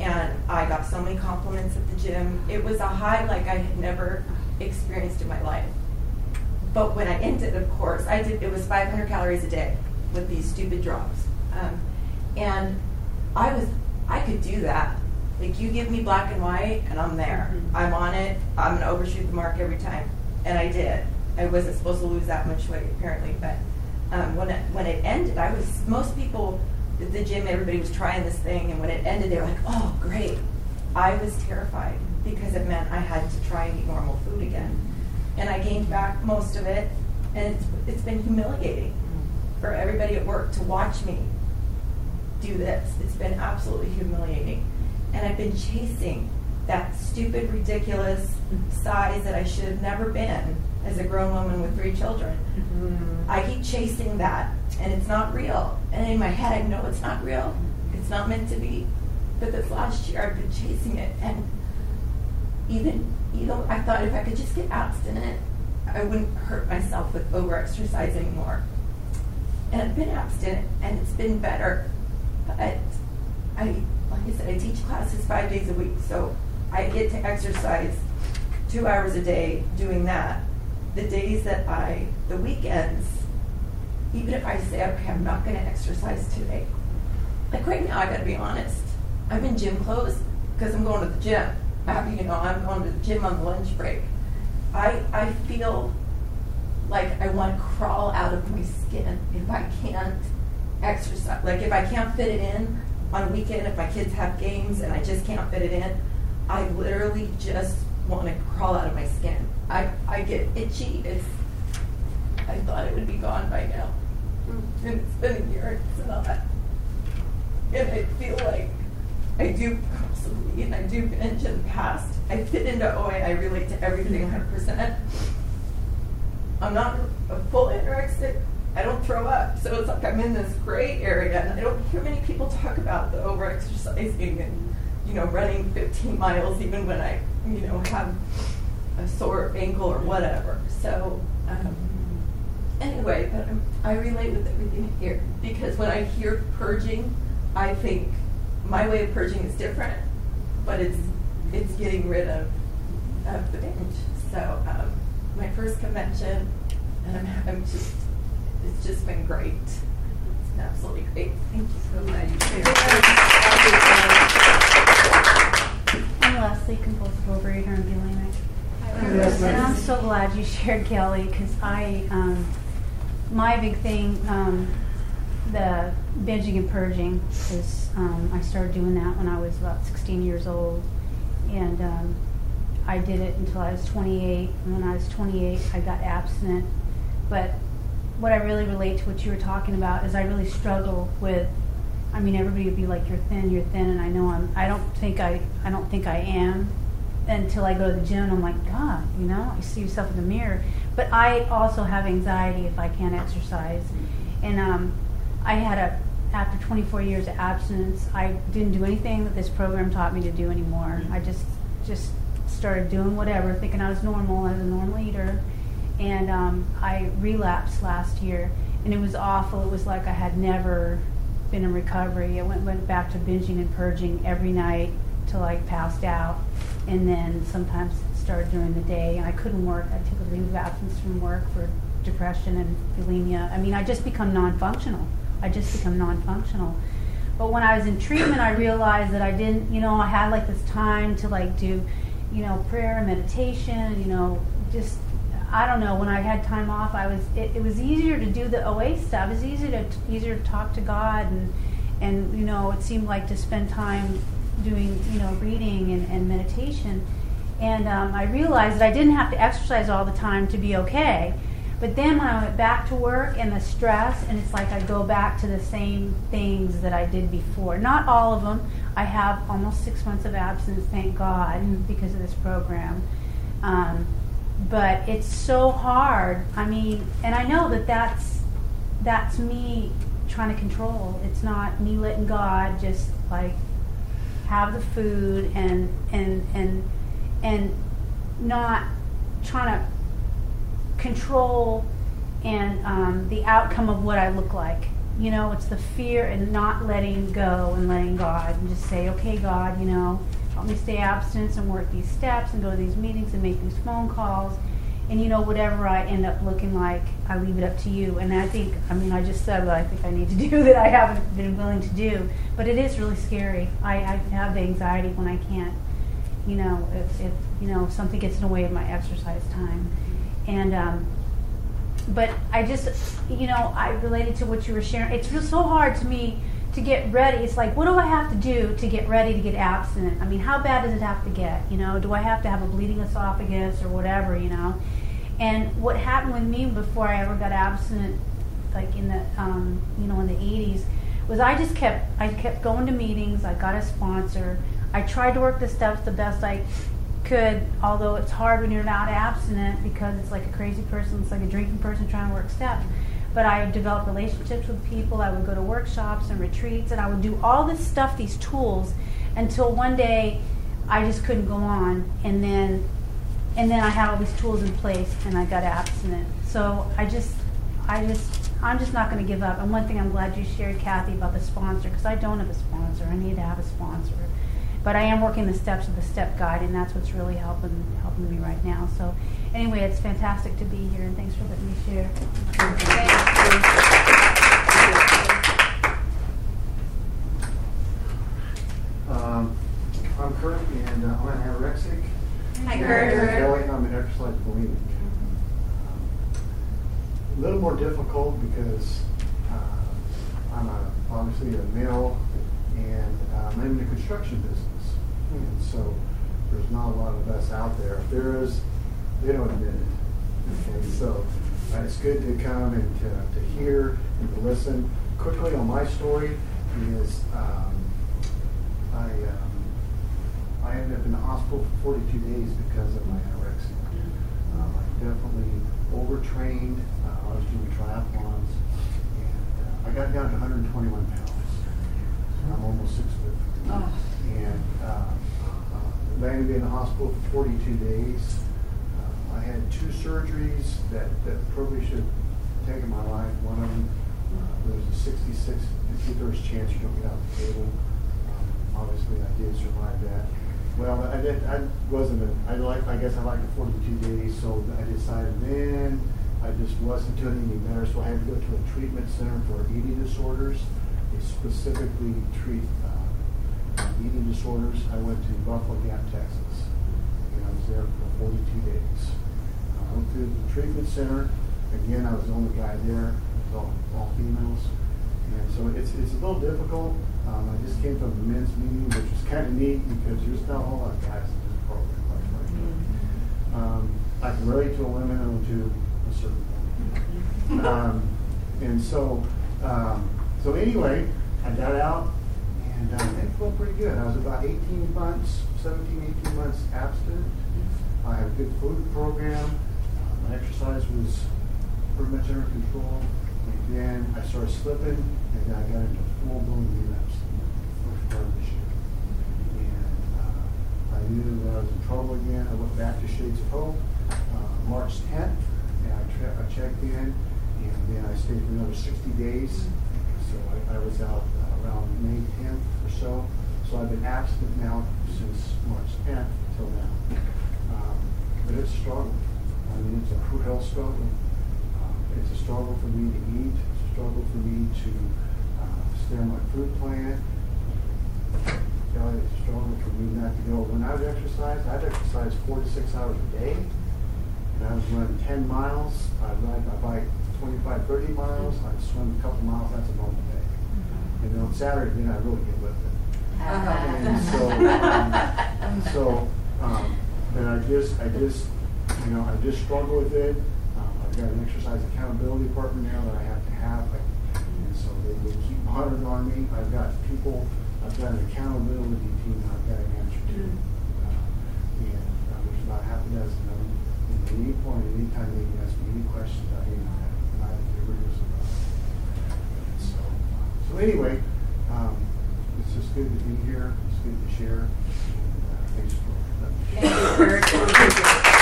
and I got so many compliments at the gym. It was a high like I had never experienced in my life. But when I ended, of course, I did. It was 500 calories a day with these stupid drops, um, and I was I could do that Like you give me black and white, and I'm there. Mhm. I'm on it. I'm gonna overshoot the mark every time, and I did. I wasn't supposed to lose that much weight apparently, but um, when it when it ended, I was most people at the gym. Everybody was trying this thing, and when it ended, they were like, "Oh, great!" I was terrified because it meant I had to try and eat normal food again, and I gained back most of it, and it's, it's been humiliating for everybody at work to watch me do this. It's been absolutely humiliating. And I've been chasing that stupid, ridiculous size that I should have never been as a grown woman with three children. Mm-hmm. I keep chasing that, and it's not real. And in my head, I know it's not real. It's not meant to be. But this last year, I've been chasing it, and even you know, I thought if I could just get abstinent, I wouldn't hurt myself with overexercise anymore. And I've been abstinent, and it's been better. But I, like I said, I teach classes five days a week, so I get to exercise two hours a day doing that. The days that I, the weekends, even if I say, okay, I'm not going to exercise today, like right now, I got to be honest. I'm in gym clothes because I'm going to the gym. I have, you know, I'm going to the gym on lunch break. I I feel like I want to crawl out of my skin if I can't exercise. Like if I can't fit it in on a weekend, if my kids have games and I just can't fit it in, I literally just want to crawl out of my skin. I, I get itchy. It's I thought it would be gone by now. Hmm. And it's been a year, it's not. And I feel like I do constantly, and I do binge in the past. I fit into OA, I relate to everything 100%. I'm not a full anorexic. I don't throw up. So it's like I'm in this gray area, and I don't hear many people talk about the overexercising and, you know, running 15 miles even when I, you know, have a sore ankle or whatever. So, um, anyway, but I'm, I relate with everything here because when I hear purging, I think my way of purging is different, but it's it's getting rid of of the binge. So um, my first convention, and I'm, I'm just it's just been great. Absolutely great. Thank you so much. I'm Leslie, compulsive overeater and bulimic. And I'm so glad you shared Kelly because I, um, my big thing, um, the binging and purging is um, I started doing that when I was about 16 years old, and um, I did it until I was 28. And when I was 28, I got abstinent. But what I really relate to what you were talking about is I really struggle with. I mean, everybody would be like, "You're thin, you're thin," and I know I'm. I don't think I. I don't think I am until I go to the gym and I'm like, God, you know, you see yourself in the mirror. But I also have anxiety if I can't exercise. And um, I had a, after 24 years of abstinence, I didn't do anything that this program taught me to do anymore. I just, just started doing whatever, thinking I was normal, as a normal eater. And um, I relapsed last year, and it was awful. It was like I had never been in recovery. I went, went back to binging and purging every night till I passed out, and then sometimes started during the day. And I couldn't work. I took a leave of absence from work for depression and bulimia. I mean, I just become non-functional. I just become non-functional. But when I was in treatment, I realized that I didn't, you know, I had like this time to like do, you know, prayer and meditation, you know, just I don't know. When I had time off, I was it, it was easier to do the OA stuff. It was easier to easier to talk to God and and you know it seemed like to spend time doing you know reading and, and meditation. And um, I realized that I didn't have to exercise all the time to be okay. But then when I went back to work and the stress, and it's like I go back to the same things that I did before. Not all of them. I have almost six months of absence, thank God, because of this program. Um, but it's so hard. I mean, and I know that that's that's me trying to control. It's not me letting God just like have the food and and and and not trying to control and um, the outcome of what I look like. You know, it's the fear and not letting go and letting God and just say, okay, God, you know, help me stay abstinent and work these steps and go to these meetings and make these phone calls And you know, whatever I end up looking like, I leave it up to you. And I think, I mean, I just said what I think I need to do that I haven't been willing to do. But it is really scary. I, I have the anxiety when I can't, you know, if, if you know, if something gets in the way of my exercise time. And, um, but I just, you know, I related to what you were sharing. It's so hard to me to get ready. It's like, what do I have to do to get ready to get abstinent? I mean, how bad does it have to get? You know, do I have to have a bleeding esophagus or whatever? You know, and what happened with me before I ever got abstinent, like in the, um, you know, in the '80s, was I just kept, I kept going to meetings. I got a sponsor. I tried to work the steps the best I could, although it's hard when you're not abstinent because it's like a crazy person, it's like a drinking person trying to work steps. But I developed relationships with people. I would go to workshops and retreats, and I would do all this stuff, these tools, until one day I just couldn't go on, and then and then I had all these tools in place, and I got abstinent. So I just, I just, I'm just not going to give up. And one thing I'm glad you shared, Kathy, about the sponsor, because I don't have a sponsor. I need to have a sponsor. But I am working the steps of the step guide, and that's what's really helping helping me right now. So anyway, it's fantastic to be here, and thanks for letting me share. Um, I'm Kurt, and uh, I'm an anorexic. Hi, Kurt. Kelly, I'm an exercise bulimic. Um, A little more difficult because uh, I'm a, obviously a male, and uh, I'm in the construction business. And so there's not a lot of us out there. If there is, they don't admit it. Okay, so uh, it's good to come and to, to hear and to listen. Quickly on my story is um, I um, I ended up in the hospital for 42 days because of my anorexia. Um, I definitely overtrained. Uh, I was doing triathlons, and uh, I got down to 121 pounds. I'm almost six foot. Oh. And uh, uh, landed in the hospital for 42 days. Had two surgeries that, that probably should have taken my life. One of them, uh, there was a 66 and two-thirds chance you don't get out of the table. Um, obviously, I did survive that. Well, I did. I wasn't. A, I like. I guess I liked the 42 days, so I decided then I just wasn't doing any better, so I had to go to a treatment center for eating disorders. They specifically treat uh, eating disorders. I went to Buffalo Gap, Texas, and I was there for 42 days. I went to the treatment center. Again, I was the only guy there. It was all, all females. And so it's, it's a little difficult. Um, I just came from a men's meeting, which was kind of neat because there's not a whole lot of guys in this program, quite frankly. Um, I can relate to a woman and to a certain point. Um, and so, um, so anyway, I got out and uh, it felt pretty good. I was about 18 months, 17, 18 months abstinent. I had a good food program. Exercise was pretty much under control. And then I started slipping, and then I got into full-blown relapse first part of this year. And uh, I knew that I was in trouble again. I went back to Shades of Hope uh, March 10th, and I, I checked in, and then I stayed for another 60 days. So I, I was out uh, around May 10th or so. So I've been absent now since March 10th till now. Um, but it's struggle. I mean, it's a true health struggle. Um, it's a struggle for me to eat. It's a struggle for me to uh, stay on my food plan. You know, it's a struggle for me not to go. When I would exercise, I'd exercise four to six hours a day. And I was running 10 miles. I'd ride my bike 25, 30 miles. I'd swim a couple miles. That's a normal day. And then on Saturday, then I really get lifted. And so, um, so, um, but I just, I just, you know, I just struggle with it. Um, I've got an exercise accountability partner now that I have to have, like, and so they, they keep monitoring on me. I've got people, I've got an accountability team I've got to answer to. Uh, and uh, there's about half a dozen of them. And at any point, at any time, they can ask me any questions I to have, and I have rigorous about it. And so, uh, so anyway, um, it's just good to be here. It's good to share. And, uh, thanks for me share.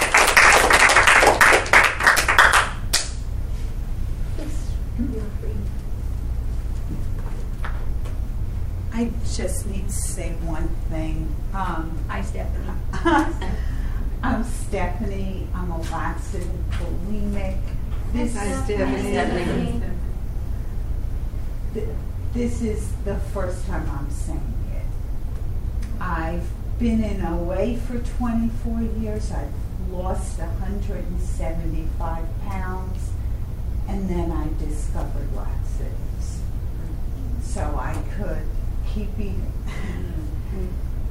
I just need to say one thing. Um, Hi, Stephanie. I'm Stephanie. I'm a laxative bulimic. This Hi, is Stephanie. Th- This is the first time I'm saying it. I've been in OA for 24 years. I've lost 175 pounds, and then I discovered laxatives. So I could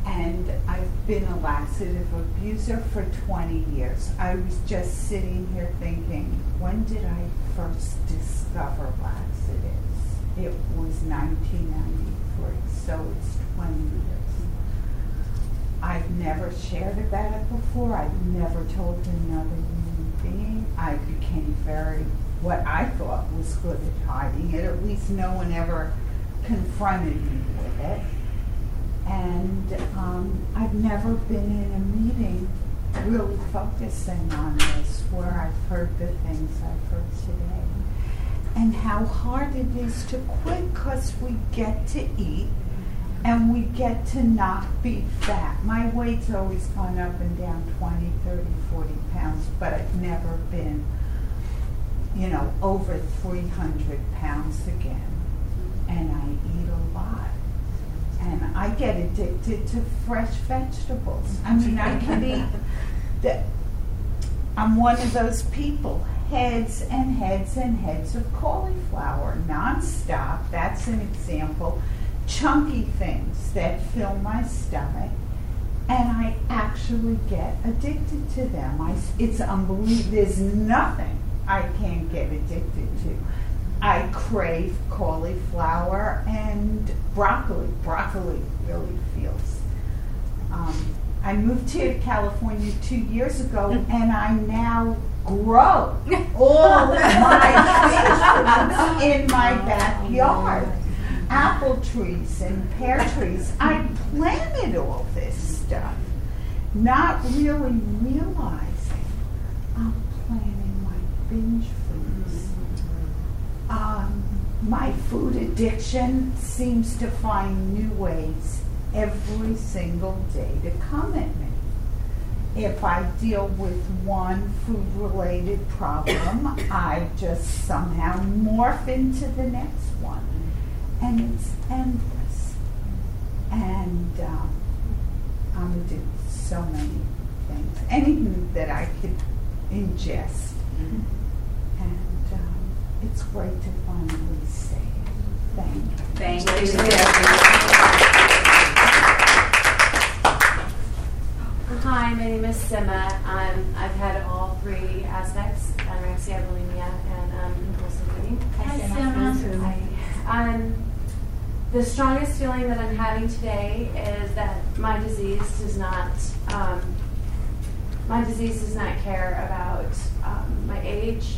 and I've been a laxative abuser for 20 years. I was just sitting here thinking, when did I first discover laxatives? It was 1993, so it's 20 years. I've never shared about it before. I've never told another human being. I became very, what I thought was good at hiding it. At least no one ever confronted me with it. And um, I've never been in a meeting really focusing on this where I've heard the things I've heard today. And how hard it is to quit because we get to eat and we get to not be fat. My weight's always gone up and down 20, 30, 40 pounds, but I've never been, you know, over 300 pounds again. And I eat a lot. And I get addicted to fresh vegetables. I mean, I can eat the, I'm one of those people, heads and heads and heads of cauliflower, nonstop. That's an example. Chunky things that fill my stomach, and I actually get addicted to them. I, it's unbelievable. There's nothing I can't get addicted to. I crave cauliflower and broccoli. Broccoli really feels. Um, I moved here to California two years ago, and I now grow all my vegetables in my backyard. Apple trees and pear trees. I planted all this stuff, not really realizing I'm planting my binge. Um, my food addiction seems to find new ways every single day to come at me. If I deal with one food related problem, I just somehow morph into the next one. And it's endless. And um, I'm addicted to so many things. Anything that I could ingest. Um, it's great to finally say it. Thank you. Thank you. Hi, my name is Sima. Um, I've had all three aspects, anorexia, bulimia, and um, compulsive eating. Hi, Sima. Hi. Um, the strongest feeling that I'm having today is that my disease does not, um, my disease does not care about um, my age,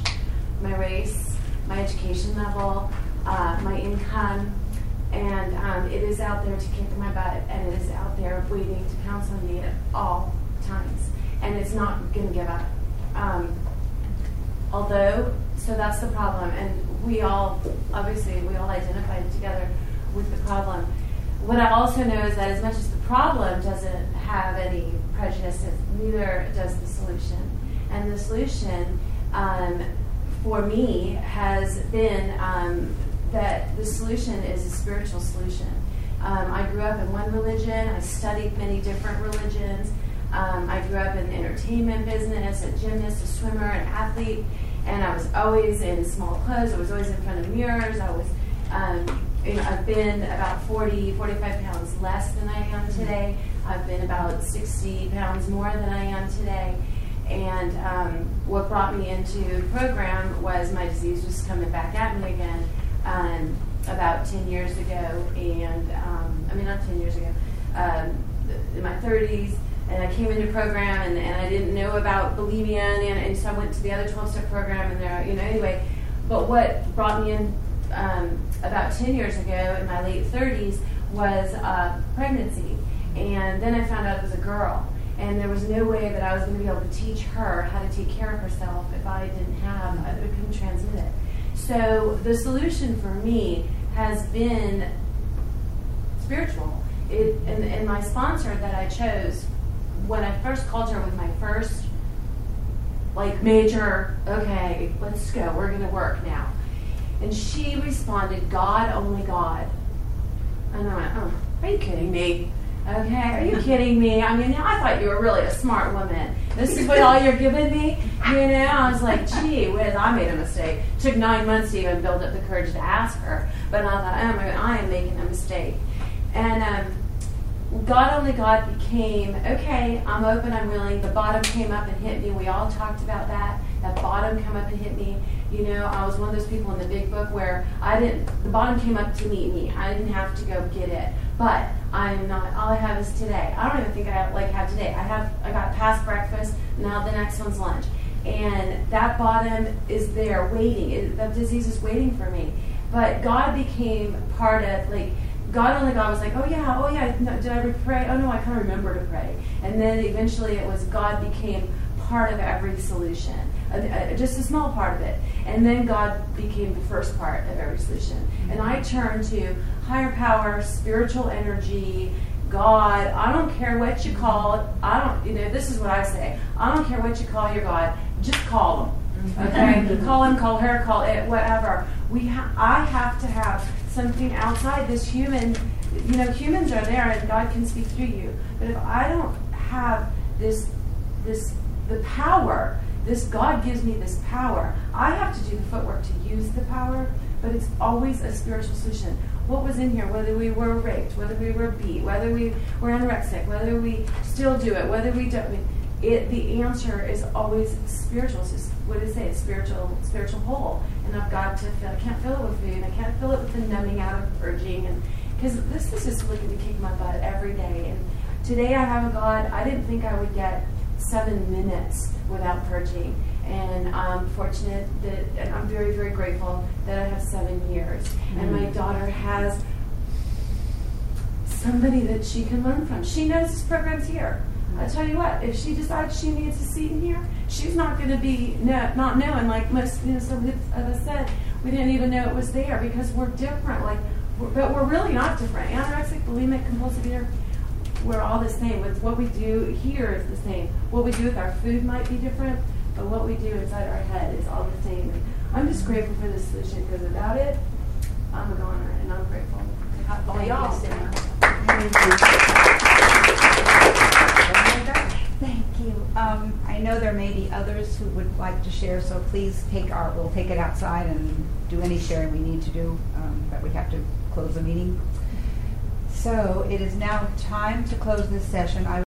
my race, my education level, uh, my income, and um, it is out there to kick my butt, and it is out there waiting to pounce on me at all times, and it's not going to give up. Um, although, so that's the problem, and we all, obviously, we all identified together with the problem. What I also know is that as much as the problem doesn't have any prejudice, neither does the solution. And the solution um, for me has been um, that the solution is a spiritual solution. Um, I grew up in one religion. I studied many different religions. Um, I grew up in the entertainment business, a gymnast, a swimmer, an athlete, and I was always in small clothes. I was always in front of mirrors. I was, um, you know, I've been about 40, 45 pounds less than I am today. I've been about 60 pounds more than I am today. And um, what brought me into the program was my disease was coming back at me again um, about 10 years ago. And um, I mean, not 10 years ago, um, in my 30s. And I came into program and, and I didn't know about bulimia. And, and so I went to the other 12 step program. And there, you know, anyway. But what brought me in um, about 10 years ago in my late 30s was uh, pregnancy. And then I found out it was a girl. And there was no way that I was going to be able to teach her how to take care of herself if I didn't have, I couldn't transmit it. So the solution for me has been spiritual. It, and, and my sponsor that I chose when I first called her with my first like major, okay, let's go, we're gonna work now. And she responded, God, only God. And I went, oh, are you kidding me? Okay, are you kidding me? I mean, I thought you were really a smart woman. This is what all you're giving me? You know, I was like, gee whiz, I made a mistake. Took nine months to even build up the courage to ask her. But I thought, oh my God, I am making a mistake. And um, God only God became, okay, I'm open, I'm willing. The bottom came up and hit me. We all talked about that. That bottom come up and hit me. You know, I was one of those people in the big book where I didn't, the bottom came up to meet me. I didn't have to go get it. But I'm not, all I have is today. I don't even think I like have today. I have, I got past breakfast, now the next one's lunch. And that bottom is there waiting. It, disease is waiting for me. But God became part of, like, God only God was like, oh yeah, oh yeah, no, did I pray? Oh no, I can't remember to pray. And then eventually it was God became part of every solution, uh, uh, just a small part of it. And then God became the first part of every solution. And I turned to higher power, spiritual energy, God. I don't care what you call it. I don't, you know, this is what I say. I don't care what you call your God. Just call him. Okay, call him, call her, call it, whatever. We, ha- I have to have something outside this human. You know, humans are there, and God can speak through you. But if I don't have this, this, the power, this God gives me this power. I have to do the footwork to use the power, but it's always a spiritual solution. What was in here, whether we were raped, whether we were beat, whether we were anorexic, whether we still do it, whether we don't. It, the answer is always spiritual. It's just what did it spiritual, spiritual hole. And I've got to fill. I can't fill it with food. And I can't fill it with the numbing out of purging, and because this is just looking to kick my butt every day. And today I have a God. I didn't think I would get seven minutes without purging, and I'm fortunate that, and I'm very, very grateful that I have seven years, and my mm-hmm. daughter has somebody that she can learn from. She knows this program's here. I tell you what, if she decides she needs a seat in here, she's not going to be no, not knowing. Like most you know, some of us said, we didn't even know it was there because we're different. Like, we're, but we're really not different. Anorexic, bulimic, compulsive eater, we're all the same. With what we do here is the same. What we do with our food might be different, but what we do inside our head is all the same. And I'm just grateful for this solution because without it, I'm a goner, and I'm grateful to have all Thank you, y'all. Thank you. Um, I know there may be others who would like to share, so please take our, we'll take it outside and do any sharing we need to do, um, but we have to close the meeting. So it is now time to close this session. I